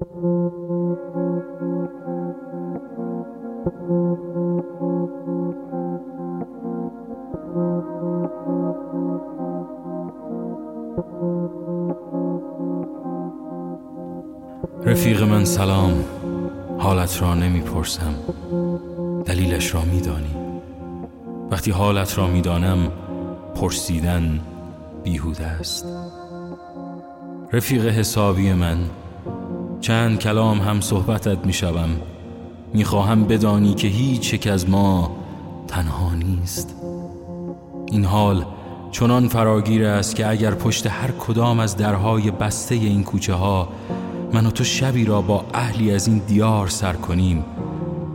رفیق من سلام. حالت را نمی‌پرسم. دلیلش را میدانی. وقتی حالت را می‌دانم پرسیدن بیهوده است. رفیق حسابی من چند کلام هم صحبتت می‌شوم. می‌خواهم بدانی که هیچ یک از ما تنها نیست. این حال چنان فراگیر است که اگر پشت هر کدام از درهای بسته این کوچه ها من و تو شبی را با اهلی از این دیار سر کنیم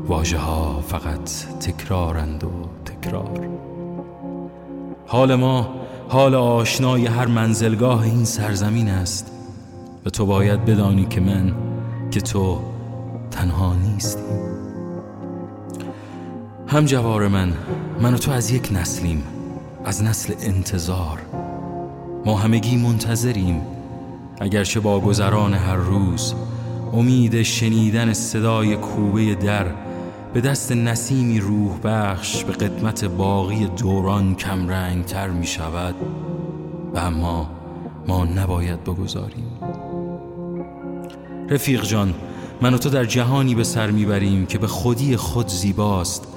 واجه ها فقط تکرارند و تکرار. حال ما حال آشنای هر منزلگاه این سرزمین است. و تو باید بدانی که من که تو تنها نیستیم هم جوار من من و تو از یک نسلیم از نسل انتظار. ما همگی منتظریم اگرچه با گذران هر روز امید شنیدن صدای کوبه در به دست نسیمی روح بخش به قدمت باقی دوران کمرنگ تر می شود و اما ما نباید بگذاریم. رفیق جان من و تو در جهانی به سر می‌بریم که به خودی خود زیباست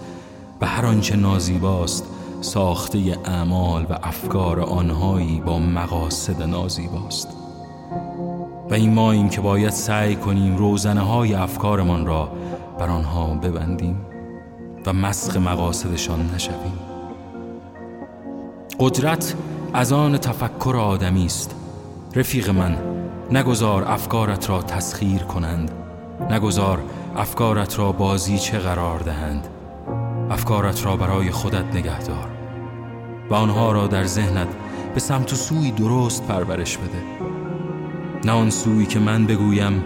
و هر آنچه نازیباست ساخته اعمال و افکار آنهایی با مقاصد نازیباست. و این ماییم که باید سعی کنیم روزنه های افکارمان را بر آنها ببندیم و مسخ مقاصدشان نشویم. قدرت از آن تفکر آدمی است رفیق من نگذار افکارت را تسخیر کنند. نگذار افکارت را بازی چه قرار دهند. افکارت را برای خودت نگهدار و آنها را در ذهنت به سمت و سوی درست پرورش بده. نه آن سویی که من بگویم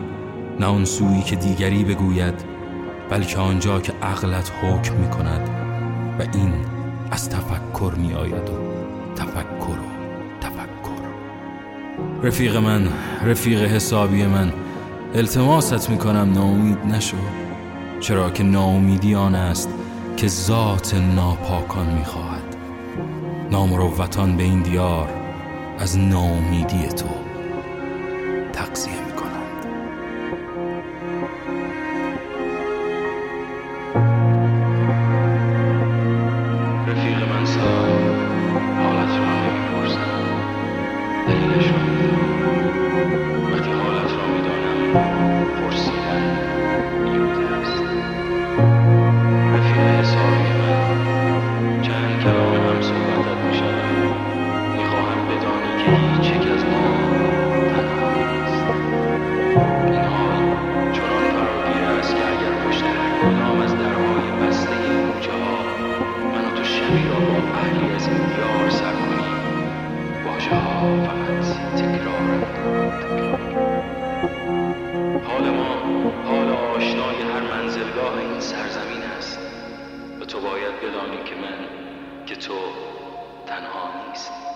نه آن سویی که دیگری بگوید بلکه آنجا که عقلت حکم می کند و این از تفکر می آید و تفکر رفیق من رفیق حسابی من. التماست می کنم ناامید نشو. چرا که ناامیدی آن است که ذات ناپاکان می خواهد نامروتان به این دیار از ناامیدی تو تقسیم حال ما حال آشنای هر منزلگاه این سرزمین است. و تو باید بدانی که من که تو تنها نیست